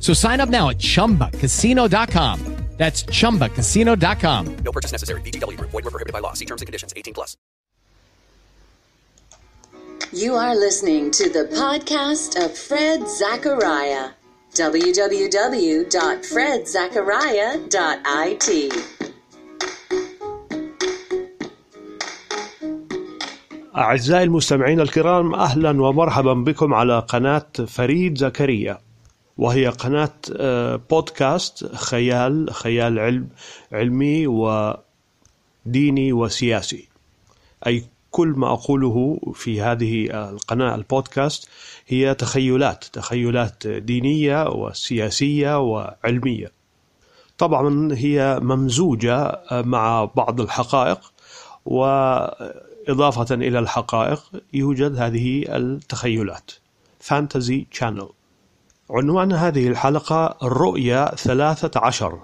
So sign up now at ChumbaCasino.com. That's ChumbaCasino.com. No purchase necessary. VGW. Void were prohibited by law. See terms and conditions. 18 plus. You are listening to the podcast of Fred Zachariah. www.fredzachariah.it أعزائي المستمعين الكرام أهلا ومرحبا بكم على قناة فريد زكريا وهي قناة بودكاست خيال خيال علم علمي وديني وسياسي. أي كل ما أقوله في هذه القناة البودكاست هي تخيلات تخيلات دينية وسياسية وعلمية. طبعا هي ممزوجة مع بعض الحقائق وإضافة إلى الحقائق يوجد هذه التخيلات. فانتزي شانل عنوان هذه الحلقة الرؤية ثلاثة عشر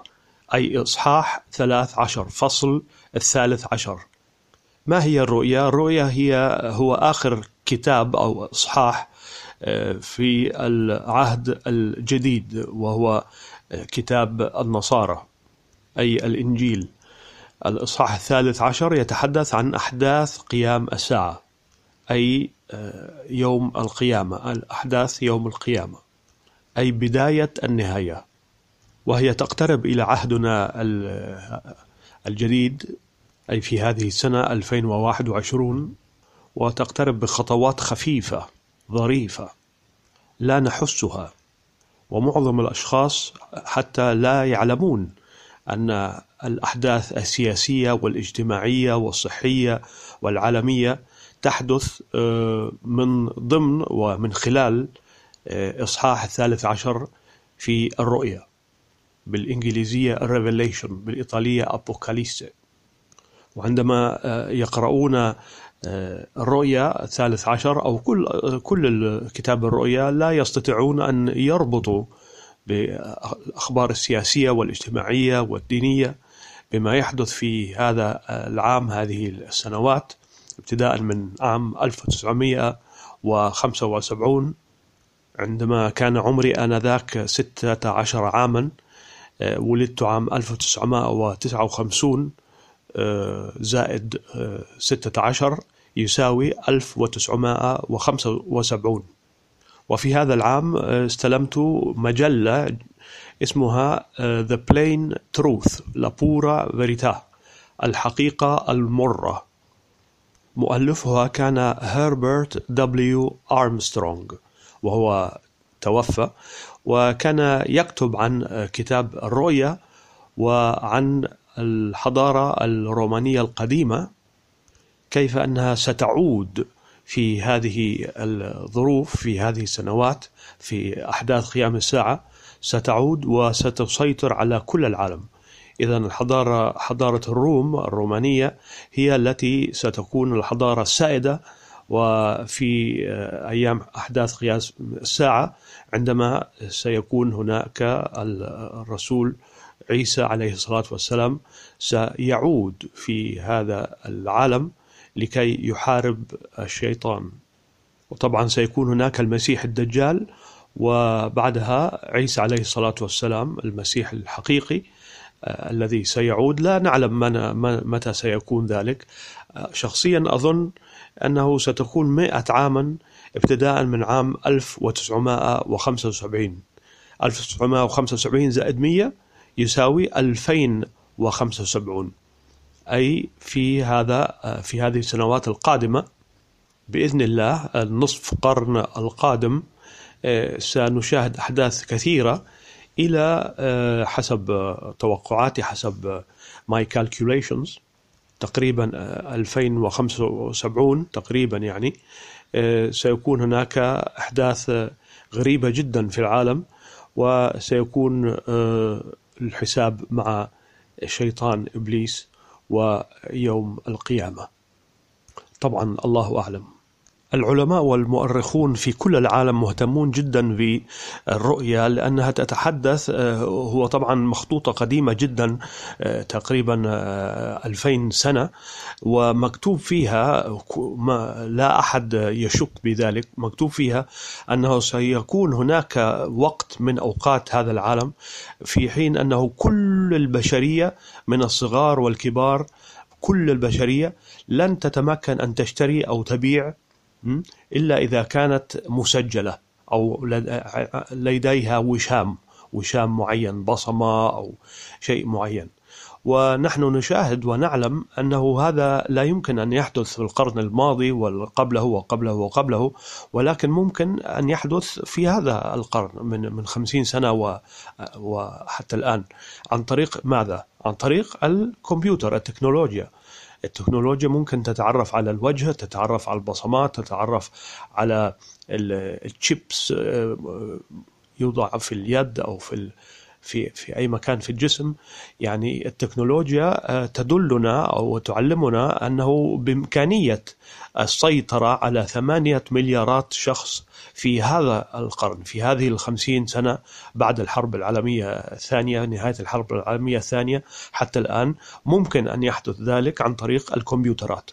أي إصحاح ثلاث عشر فصل الثالث عشر. ما هي الرؤيا؟ الرؤيا هي هو آخر كتاب أو إصحاح في العهد الجديد وهو كتاب النصارى أي الإنجيل. الإصحاح الثالث عشر يتحدث عن أحداث قيام الساعة أي يوم القيامة الأحداث يوم القيامة. أي بداية النهاية وهي تقترب إلى عهدنا الجديد أي في هذه السنة 2021 وتقترب بخطوات خفيفة ظريفة لا نحسها. ومعظم الأشخاص حتى لا يعلمون أن الأحداث السياسية والاجتماعية والصحية والعالمية تحدث من ضمن ومن خلال إصحاح الثالث عشر في الرؤيا بالإنجليزية Revelation بالإيطالية أبوكاليست وعندما يقرؤون الرؤيا الثالث عشر أو كل كل كتاب الرؤيا لا يستطيعون أن يربطوا بالأخبار السياسية والاجتماعية والدينية بما يحدث في هذا العام هذه السنوات ابتداء من عام 1975 عندما كان عمري آنذاك ستة عشر عاما ولدت عام 1959 زائد ستة عشر يساوي 1975 وفي هذا العام استلمت مجلة اسمها The Plain Truth La Pura Verità الحقيقة المرة. مؤلفها كان هربرت دبليو أرمسترونغ. وهو توفى وكان يكتب عن كتاب الرؤيا وعن الحضارة الرومانية القديمة كيف أنها ستعود في هذه الظروف في هذه السنوات في أحداث قيام الساعة ستعود وستسيطر على كل العالم. إذا الحضارة حضارة الروم الرومانية هي التي ستكون الحضارة السائدة وفي أيام أحداث قياس الساعة عندما سيكون هناك الرسول عيسى عليه الصلاة والسلام سيعود في هذا العالم لكي يحارب الشيطان. وطبعا سيكون هناك المسيح الدجال وبعدها عيسى عليه الصلاة والسلام المسيح الحقيقي الذي سيعود. لا نعلم متى سيكون ذلك. شخصيا أظن أنه ستكون مئة عاما ابتداء من عام 1975 1975 زائد 100 يساوي 2075 أي في هذا في هذه السنوات القادمة بإذن الله النصف قرن القادم آه، سنشاهد أحداث كثيرة إلى آه، حسب توقعاتي حسب ماي calculations. تقريبا آه، 2075 تقريبا يعني آه، سيكون هناك أحداث آه، غريبة جدا في العالم وسيكون آه، الحساب مع الشيطان إبليس ويوم القيامة. طبعا الله أعلم. العلماء والمؤرخون في كل العالم مهتمون جدا بالرؤية لأنها تتحدث آه، هو طبعا مخطوطة قديمة جدا آه، تقريبا آه، 2000 سنة ومكتوب فيها ما لا أحد يشك بذلك مكتوب فيها أنه سيكون هناك وقت من أوقات هذا العالم في حين أنه كل البشرية من الصغار والكبار كل البشرية لن تتمكن أن تشتري أو تبيع? إلا إذا كانت مسجلة أو لد- لديها وشام وشام معين بصمة أو شيء معين. ونحن نشاهد ونعلم أنه هذا لا يمكن أن يحدث في القرن الماضي وقبله وقبله وقبله ولكن ممكن أن يحدث في هذا القرن من من خمسين سنة وحتى الآن. عن طريق ماذا؟ عن طريق الكمبيوتر التكنولوجيا. التكنولوجيا ممكن تتعرف على الوجه تتعرف على البصمات تتعرف على ال- الشيبس آه، يوضع في اليد أو في في في أي مكان في الجسم. يعني التكنولوجيا آه، تدلنا أو تعلمنا أنه بإمكانية السيطرة على ثمانية مليارات شخص في هذا القرن في هذه الخمسين سنة بعد الحرب العالمية الثانية نهاية الحرب العالمية الثانية حتى الآن ممكن أن يحدث ذلك عن طريق الكمبيوترات.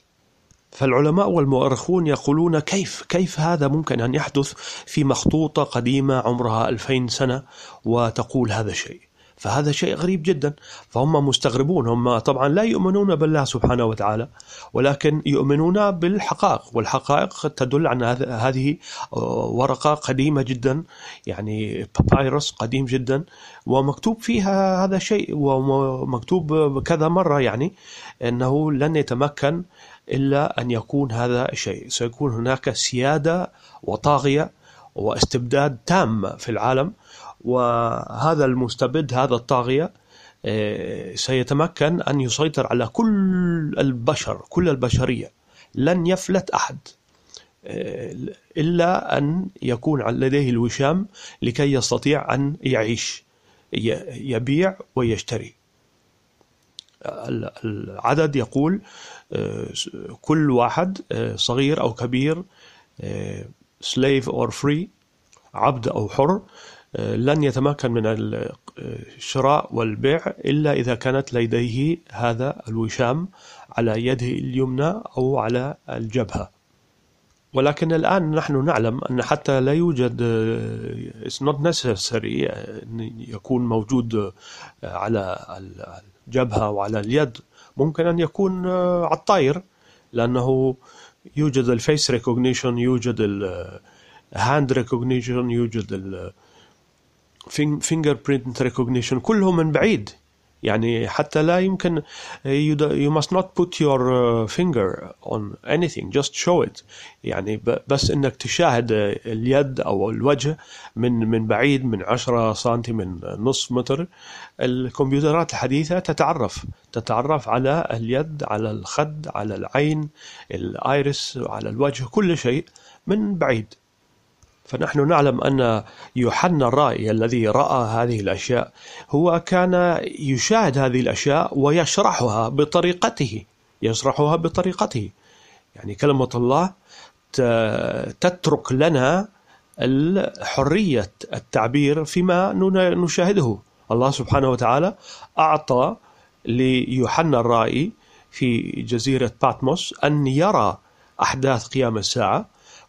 فالعلماء والمؤرخون يقولون كيف كيف هذا ممكن أن يحدث في مخطوطة قديمة عمرها ألفين سنة وتقول هذا الشيء فهذا شيء غريب جدا. فهم مستغربون. هم طبعا لا يؤمنون بالله سبحانه وتعالى ولكن يؤمنون بالحقائق والحقائق تدل عن هذه ورقة قديمة جدا يعني بابايروس قديم جدا ومكتوب فيها هذا الشيء ومكتوب كذا مرة يعني أنه لن يتمكن إلا أن يكون هذا الشيء سيكون هناك سيادة وطاغية واستبداد تام في العالم وهذا المستبد هذا الطاغية آه، سيتمكن أن يسيطر على كل البشر كل البشرية. لن يفلت أحد آه، إلا أن يكون لديه الوشام لكي يستطيع أن يعيش يبيع ويشتري. العدد يقول آه، كل واحد آه، صغير أو كبير آه، slave or free عبد أو حر لن يتمكن من ال- الشراء والبيع إلا إذا كانت لديه هذا الوشام على يده اليمنى أو على الجبهة. ولكن الآن نحن نعلم أن حتى لا يوجد it's not necessary أن يكون موجود على الجبهة وعلى اليد ممكن أن يكون آه، على الطاير لأنه يوجد ال face recognition يوجد ال hand recognition يوجد ال finger print recognition كلهم من بعيد. يعني حتى لا يمكن you, must not put your uh, finger on anything just show it. يعني بس إنك تشاهد اليد أو الوجه من من بعيد من 10 سنتي من نصف متر. الكمبيوترات الحديثة تتعرف تتعرف على اليد على الخد على العين الآيرس على الوجه كل شيء من بعيد. فنحن نعلم أن يوحنا الرائي الذي رأى هذه الأشياء هو كان يشاهد هذه الأشياء ويشرحها بطريقته يشرحها بطريقته. يعني كلمة الله تترك لنا حرية التعبير فيما نشاهده. الله سبحانه وتعالى أعطى ليوحنا الرائي في جزيرة باتموس أن يرى أحداث قيام الساعة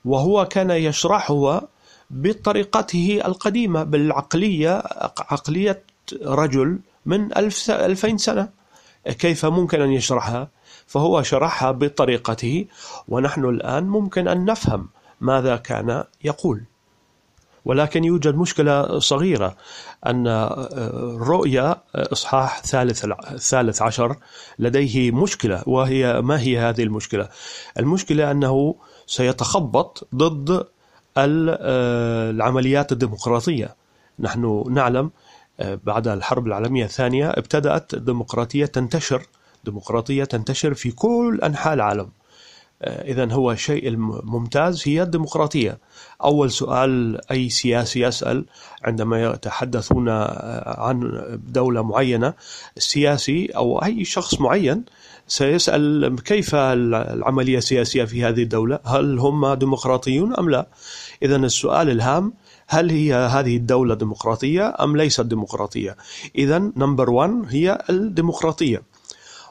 وهو كان يشرحها بطريقته القديمة بالعقلية عقلية رجل من ألف ألفين سنة. كيف ممكن أن يشرحها؟ فهو شرحها بطريقته ونحن الآن ممكن أن نفهم ماذا كان يقول. ولكن يوجد مشكلة صغيرة أن الرؤيا إصحاح ثالث الثالث عشر لديه مشكلة وهي ما هي هذه المشكلة؟ المشكلة أنه سيتخبط ضد العمليات الديمقراطية. نحن نعلم بعد الحرب العالمية الثانية ابتدأت الديمقراطية تنتشر. ديمقراطية تنتشر في كل أنحاء العالم. إذا هو الشيء الممتاز هي الديمقراطية. أول سؤال أي سياسي يسأل عندما يتحدثون عن دولة معينة السياسي أو أي شخص معين سيسأل كيف العملية السياسية في هذه الدولة؟ هل هم ديمقراطيون أم لا؟ إذا السؤال الهام هل هي هذه الدولة ديمقراطية أم ليست ديمقراطية؟ إذا نمبر 1 هي الديمقراطية.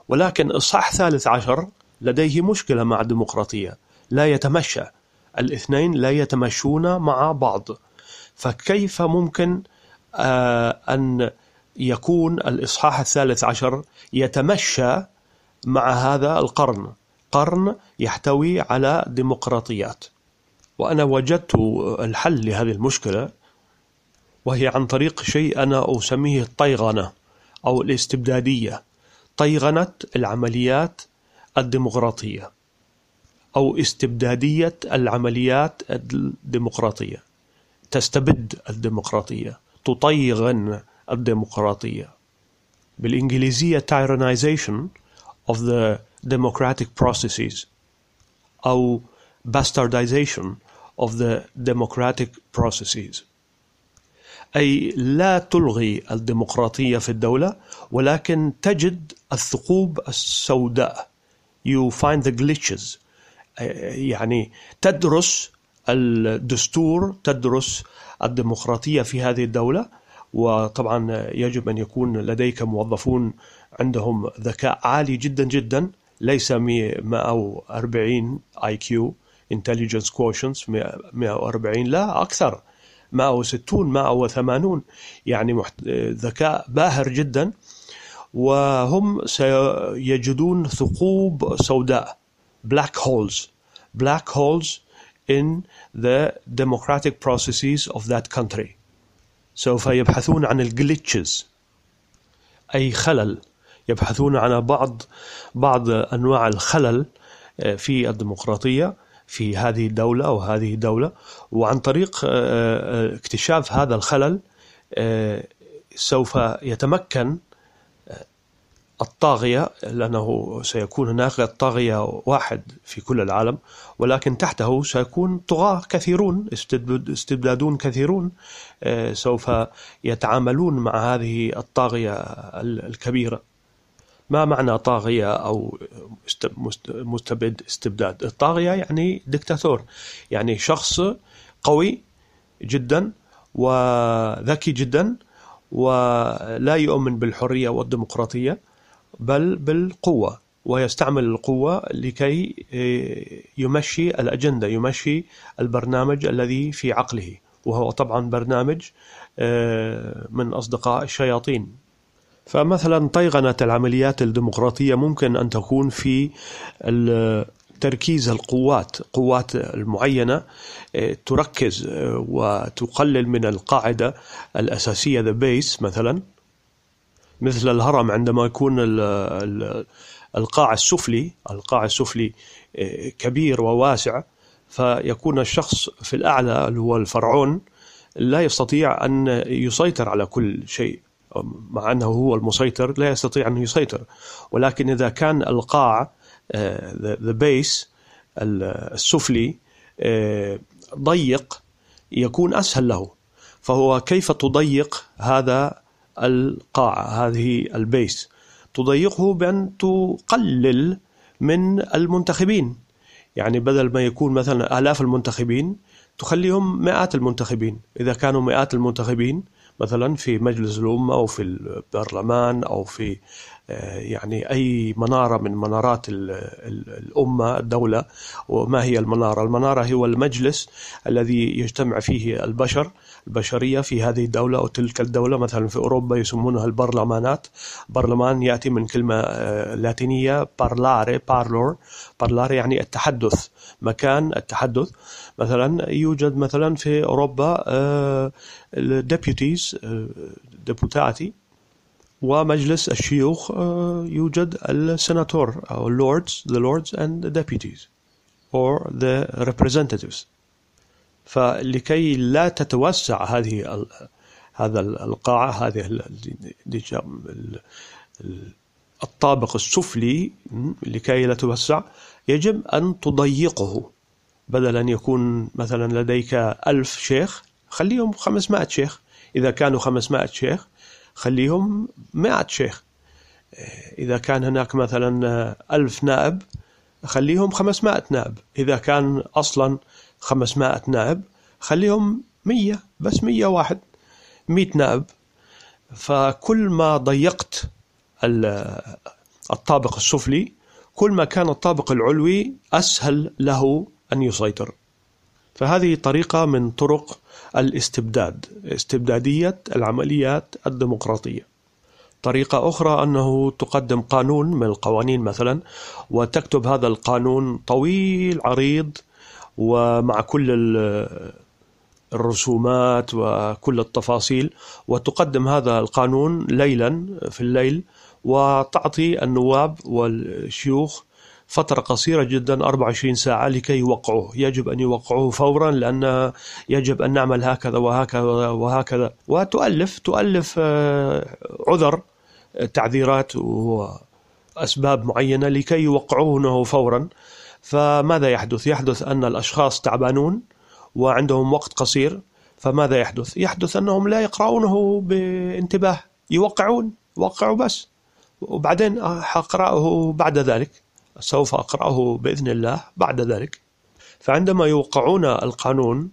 ولكن الصح ثالث عشر لديه مشكلة مع الديمقراطية. لا يتمشى. الاثنين لا يتمشون مع بعض. فكيف ممكن أن يكون الإصحاح الثالث عشر يتمشى مع هذا القرن؟ قرن يحتوي على ديمقراطيات. وأنا وجدت الحل لهذه المشكلة وهي عن طريق شيء أنا أسميه الطيغنة أو الاستبدادية. طيغنة العمليات الديمقراطية أو استبدادية العمليات الديمقراطية. تستبد الديمقراطية تطيغن الديمقراطية. بالإنجليزية tyrannization of the democratic processes أو bastardization of the democratic processes. أي لا تلغي الديمقراطية في الدولة ولكن تجد الثقوب السوداء. You find the glitches يعني تدرس الدستور تدرس الديمقراطية في هذه الدولة وطبعا يجب أن يكون لديك موظفون عندهم ذكاء عالي جدا جدا ليس 140 اي كيو intelligence quotients 140 لا أكثر 160 180 يعني. ذكاء باهر جدا وهم سيجدون ثقوب سوداء black holes. black holes in the democratic processes of that country. سوف يبحثون عن الجلitches أي خلل. يبحثون عن بعض بعض أنواع الخلل في الديمقراطية في هذه الدولة أو هذه الدولة. وعن طريق اكتشاف هذا الخلل سوف يتمكن الطاغية لأنه سيكون هناك طاغية واحد في كل العالم ولكن تحته سيكون طغاة كثيرون استبدادون كثيرون سوف يتعاملون مع هذه الطاغية الكبيرة. ما معنى طاغية أو مستبد استبداد؟ الطاغية يعني دكتاتور يعني شخص قوي جدا وذكي جدا ولا يؤمن بالحرية والديمقراطية بل بالقوة ويستعمل القوة لكي يمشي الأجندة يمشي البرنامج الذي في عقله. وهو طبعا برنامج من أصدقاء الشياطين. فمثلا طيغنة العمليات الديمقراطية ممكن أن تكون في تركيز القوات قوات المعينة تركز وتقلل من القاعدة الأساسية the base مثلا. مثل الهرم عندما يكون القاع السفلي القاع السفلي كبير وواسع فيكون الشخص في الأعلى اللي هو الفرعون لا يستطيع أن يسيطر على كل شيء مع أنه هو المسيطر لا يستطيع أن يسيطر. ولكن إذا كان القاع the base السفلي ضيق يكون أسهل له. فهو كيف تضيق هذا القاع هذه البيس. تضيقه بأن تقلل من المنتخبين. يعني بدل ما يكون مثلا آلاف المنتخبين تخليهم مئات المنتخبين. إذا كانوا مئات المنتخبين مثلا في مجلس الأمة أو في البرلمان أو في يعني أي منارة من منارات ال- ال- الأمة الدولة وما هي المنارة؟ المنارة هو المجلس الذي يجتمع فيه البشر البشرية في هذه الدولة أو تلك الدولة. مثلا في أوروبا يسمونها البرلمانات. برلمان يأتي من كلمة آه، لاتينية parlare parlor parlare يعني التحدث مكان التحدث. مثلا يوجد مثلا في أوروبا ال deputies deputati ومجلس الشيوخ آه، يوجد السناتور أو ال lords the lords and the deputies or the representatives. فلكي لا تتوسع هذه هذا ال- القاعة هذه ال- ال- ال- ال- الطابق السفلي لكي لا توسع يجب أن تضيقه. بدل أن يكون مثلا لديك ألف شيخ خليهم 500 شيخ. إذا كانوا 500 شيخ خليهم 100 شيخ. إذا كان هناك مثلا ألف نائب خليهم 500 نائب. إذا كان أصلا 500 نائب خليهم 100 بس 100 واحد 100 نائب. فكل ما ضيقت ال- الطابق السفلي كل ما كان الطابق العلوي أسهل له أن يسيطر. فهذه طريقة من طرق الاستبداد استبدادية العمليات الديمقراطية. طريقة أخرى أنه تقدم قانون من القوانين مثلا وتكتب هذا القانون طويل عريض ومع كل ال- الرسومات وكل التفاصيل وتقدم هذا القانون ليلا في الليل وتعطي النواب والشيوخ فترة قصيرة جدا 24 ساعة لكي يوقعوه. يجب أن يوقعوه فورا لأن يجب أن نعمل هكذا وهكذا وهكذا. وتؤلف تؤلف آه، عذر آه، تعذيرات وأسباب معينة لكي يوقعونه فورا. فماذا يحدث؟ يحدث أن الأشخاص تعبانون وعندهم وقت قصير. فماذا يحدث؟ يحدث أنهم لا يقرؤونه بانتباه. يوقعون يوقعوا بس. وبعدين أقرأه بعد ذلك. سوف أقرأه بإذن الله بعد ذلك. فعندما يوقعون القانون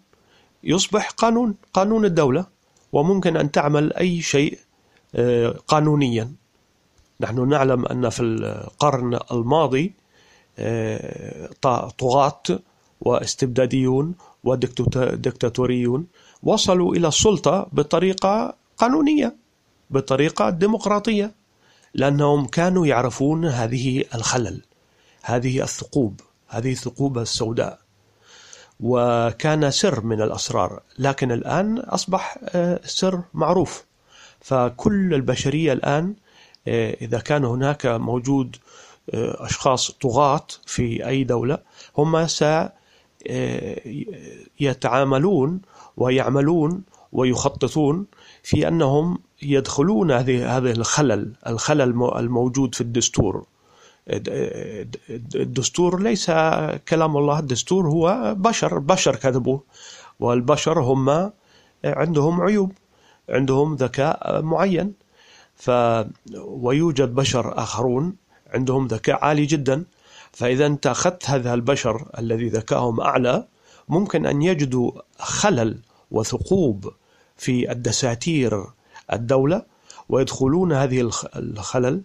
يصبح قانون قانون الدولة وممكن أن تعمل أي شيء آه، قانونيا. نحن نعلم أن في القرن الماضي آه، طغاة واستبداديون ودكتاتوريون وصلوا إلى السلطة بطريقة قانونية بطريقة ديمقراطية لأنهم كانوا يعرفون هذه الخلل. هذه الثقوب هذه الثقوب السوداء. وكان سر من الأسرار لكن الآن أصبح آه، سر معروف. فكل البشرية الآن آه، إذا كان هناك موجود آه، أشخاص طغاة في أي دولة هم سيتعاملون ويعملون ويخططون في أنهم يدخلون هذه هذا الخلل الخلل المو- الموجود في الدستور. الدستور ليس كلام الله الدستور هو بشر بشر كذبوه والبشر هم عندهم عيوب عندهم ذكاء معين ف ويوجد بشر آخرون عندهم ذكاء عالي جدا فإذا أنت أخذت هذا البشر الذي ذكائهم أعلى ممكن أن يجدوا خلل وثقوب في الدساتير الدولة ويدخلون هذه الخ- الخلل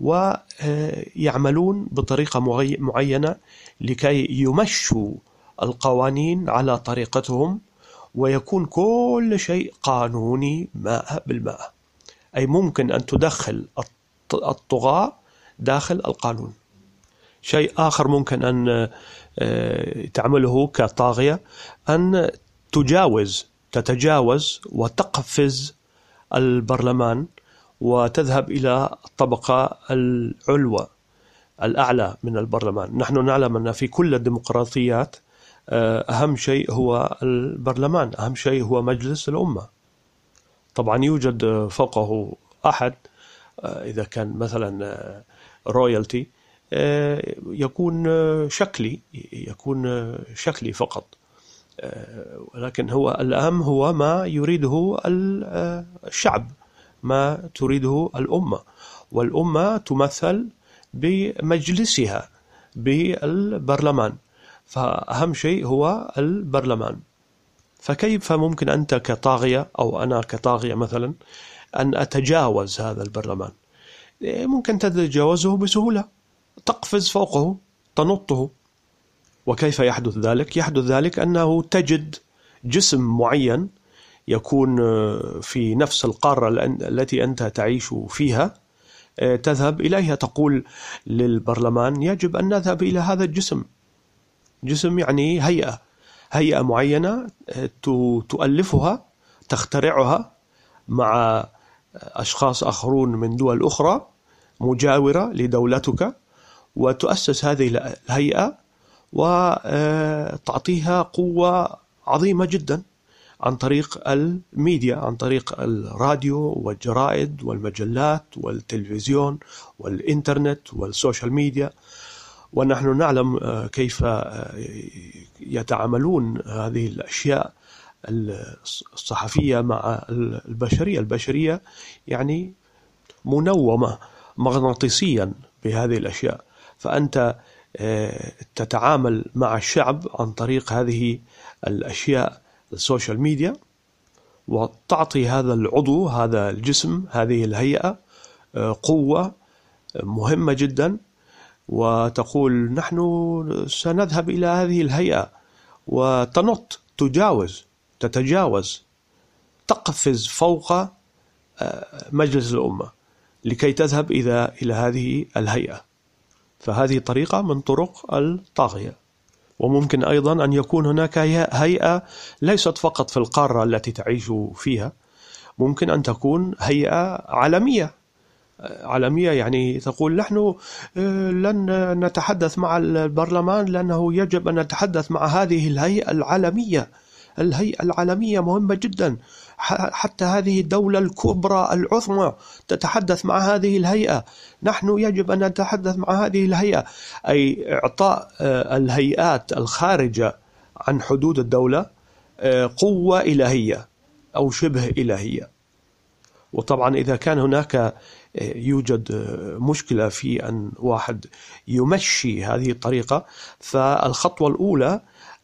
ويعملون بطريقة معي- معينة لكي يمشوا القوانين على طريقتهم ويكون كل شيء قانوني ماء بالماء. أي ممكن أن تدخل الط- الطغاة داخل القانون. شيء آخر ممكن أن آه، تعمله كطاغية أن تجاوز تتجاوز وتقفز البرلمان وتذهب إلى الطبقة العلوى الأعلى من البرلمان. نحن نعلم أن في كل الديمقراطيات آه، أهم شيء هو البرلمان أهم شيء هو مجلس الأمة. طبعا يوجد فوقه أحد آه، إذا كان مثلا رويالتي يكون آه، شكلي يكون آه، شكلي فقط. آه، ولكن هو الأهم هو ما يريده ال- آه، الشعب. ما تريده الأمة. والأمة تمثل بمجلسها بالبرلمان. فأهم شيء هو البرلمان. فكيف ممكن أنت كطاغية أو أنا كطاغية مثلا أن أتجاوز هذا البرلمان؟ ممكن تتجاوزه بسهولة. تقفز فوقه تنطه. وكيف يحدث ذلك؟ يحدث ذلك أنه تجد جسم معين يكون آه، في نفس القارة التي أنت تعيش فيها آه، تذهب إليها. تقول للبرلمان يجب أن نذهب إلى هذا الجسم. جسم يعني هيئة هيئة معينة آه، تؤلفها تخترعها مع أشخاص آخرون من دول أخرى مجاورة لدولتك وتؤسس هذه الهيئة وتعطيها قوة عظيمة جدا. عن طريق الميديا عن طريق الراديو والجرائد والمجلات والتلفزيون والإنترنت وال social media. ونحن نعلم آه، كيف آه، يتعاملون هذه الأشياء الصحفية مع البشرية. البشرية يعني منومة مغناطيسيا بهذه الأشياء. فأنت آه، تتعامل مع الشعب عن طريق هذه الأشياء. السوشيال ميديا وتعطي هذا العضو هذا الجسم هذه الهيئة آه، قوة مهمة جدا. وتقول نحن سنذهب إلى هذه الهيئة. وتنط تجاوز تتجاوز تقفز فوق آه، مجلس الأمة لكي تذهب إلى هذه الهيئة. فهذه طريقة من طرق الطاغية. وممكن أيضا أن يكون هناك هيئة ليست فقط في القارة التي تعيش فيها. ممكن أن تكون هيئة عالمية. عالمية يعني تقول نحن آه، لن نتحدث مع البرلمان لأنه يجب أن نتحدث مع هذه الهيئة العالمية. الهيئة العالمية مهمة جدا. حتى هذه الدولة الكبرى العظمى تتحدث مع هذه الهيئة. نحن يجب أن نتحدث مع هذه الهيئة. أي إعطاء آه، الهيئات الخارجة عن حدود الدولة آه، قوة إلهية أو شبه إلهية. وطبعا إذا كان هناك آه، يوجد مشكلة في أن واحد يمشي هذه الطريقة فالخطوة الأولى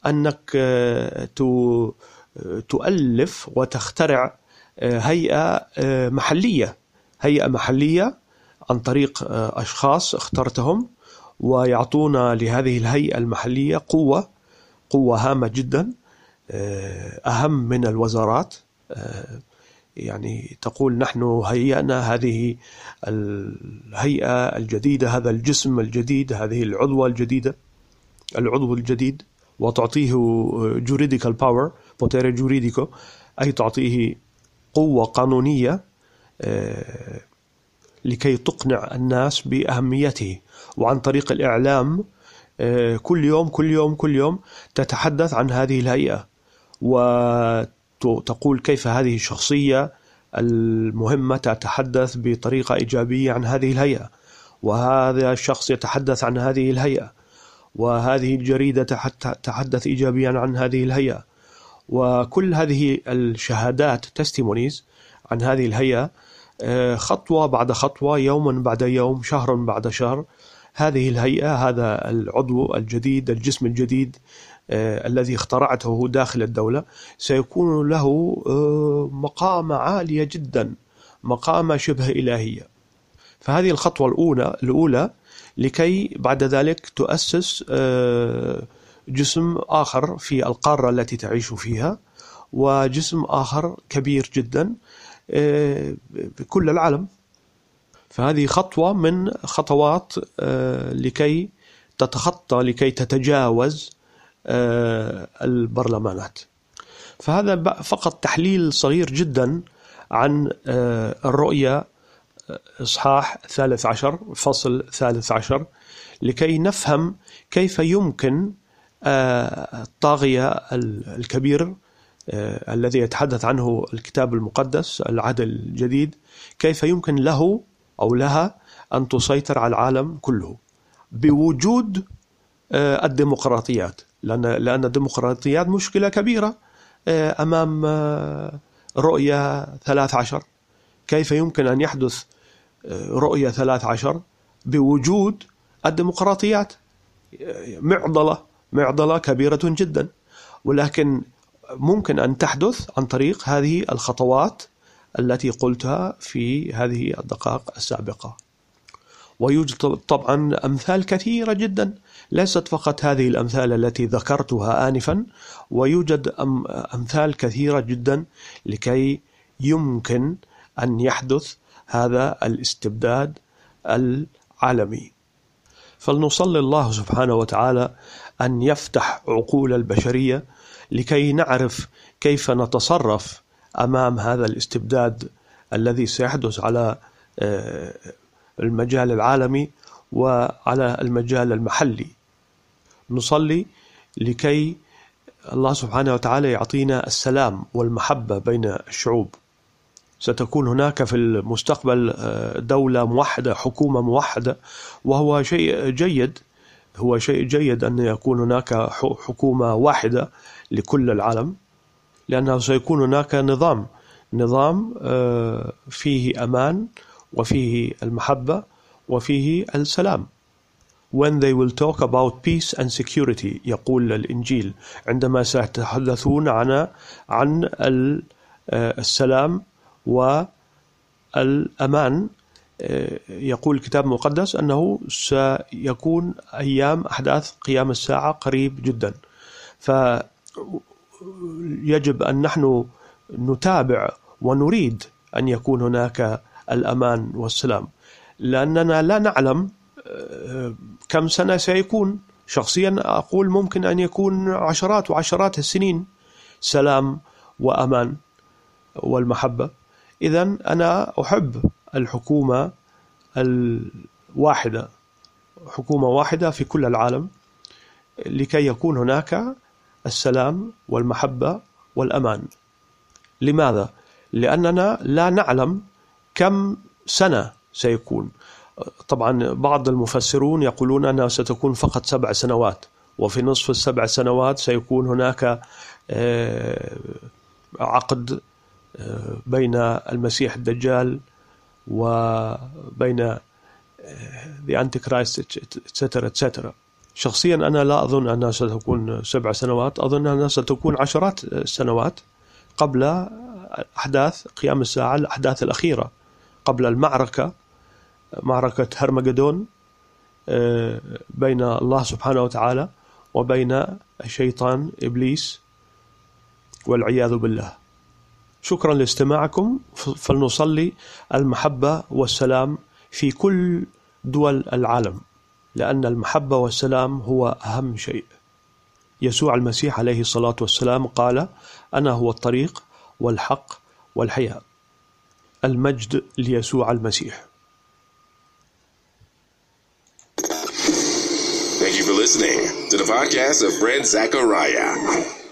أنك تؤلف وتخترع آه، هيئة آه، محلية. هيئة محلية عن طريق آه، أشخاص اخترتهم ويعطونا لهذه الهيئة المحلية قوة قوة هامة جدا أهم من الوزارات. يعني تقول نحن هيئنا هذه الهيئة الجديدة هذا الجسم الجديد هذه العضوة الجديدة العضو الجديد وتعطيه juridical power potere giuridico أي تعطيه قوة قانونية لكي تقنع الناس بأهميته وعن طريق الإعلام كل يوم كل يوم كل يوم تتحدث عن هذه الهيئة وتقول كيف هذه الشخصية المهمة تتحدث بطريقة إيجابية عن هذه الهيئة وهذا الشخص يتحدث عن هذه الهيئة وهذه الجريدة تحدث إيجابيا عن هذه الهيئة وكل هذه الشهادات تستيمونيز عن هذه الهيئة آه، خطوة بعد خطوة يوما بعد يوم شهرا بعد شهر هذه الهيئة هذا العضو الجديد الجسم الجديد آه، الذي اخترعته داخل الدولة سيكون له آه، مقامة عالية جدا مقامة شبه إلهية. فهذه الخطوة الأولى الأولى لكي بعد ذلك تؤسس جسم آخر في القارة التي تعيش فيها وجسم آخر كبير جدا بكل العالم. فهذه خطوة من خطوات آه، لكي تتخطى لكي تتجاوز آه، البرلمانات. فهذا فقط تحليل صغير جدا عن آه، الرؤية إصحاح ثالث عشر فصل ثالث عشر لكي نفهم كيف يمكن الطاغية الكبير آه، الذي يتحدث عنه الكتاب المقدس العهد الجديد كيف يمكن له أو لها أن تسيطر على العالم كله؟ بوجود آه، الديمقراطيات لأن لأن الديمقراطيات مشكلة كبيرة آه، أمام رؤية 13 كيف يمكن أن يحدث رؤية 13 بوجود الديمقراطيات معضلة معضلة كبيرة جدا. ولكن ممكن أن تحدث عن طريق هذه الخطوات التي قلتها في هذه الدقائق السابقة. ويوجد طبعا أمثال كثيرة جدا. ليست فقط هذه الأمثال التي ذكرتها آنفا. ويوجد أمثال كثيرة جدا لكي يمكن أن يحدث هذا الاستبداد العالمي. فلنصلي الله سبحانه وتعالى أن يفتح عقول البشرية لكي نعرف كيف نتصرف أمام هذا الاستبداد الذي سيحدث على آه، المجال العالمي وعلى المجال المحلي. نصلي لكي الله سبحانه وتعالى يعطينا السلام والمحبة بين الشعوب. ستكون هناك في المستقبل آه، دولة موحدة حكومة موحدة وهو شيء جيد هو شيء جيد أن يكون هناك حكومة واحدة لكل العالم لأنه سيكون هناك نظام نظام آه، فيه أمان وفيه المحبة وفيه السلام. When they will talk about peace and security يقول الإنجيل عندما سيتحدثون عن عن آه، السلام والأمان يقول الكتاب المقدس أنه سيكون أيام أحداث قيام الساعة قريب جدا. ف يجب أن نحن نتابع ونريد أن يكون هناك الأمان والسلام. لأننا لا نعلم آه، كم سنة سيكون. شخصيا أقول ممكن أن يكون عشرات وعشرات السنين. سلام وأمان والمحبة. اذا أنا أحب الحكومة الواحدة حكومة واحدة في كل العالم لكي يكون هناك السلام والمحبة والأمان لماذا؟ لأننا لا نعلم كم سنة سيكون طبعا بعض المفسرون يقولون أنها ستكون فقط سبع سنوات وفي نصف السبع سنوات سيكون هناك آه، عقد آه، بين المسيح الدجال وبين آه، the Antichrist etc etc شخصيا أنا لا أظن أنها ستكون سبع سنوات أظن أنها ستكون عشرات السنوات قبل أحداث قيام الساعة الأحداث الأخيرة قبل المعركة معركة هرمجدون آه، بين الله سبحانه وتعالى وبين الشيطان إبليس والعياذ بالله. شكرا لاستماعكم فلنصلي المحبة والسلام في كل دول العالم لأن المحبة والسلام هو أهم شيء. يسوع المسيح عليه الصلاة والسلام قال: أنا هو الطريق والحق والحياة. المجد ليسوع المسيح. Thank you for listening to the podcast of Fred Zachariah.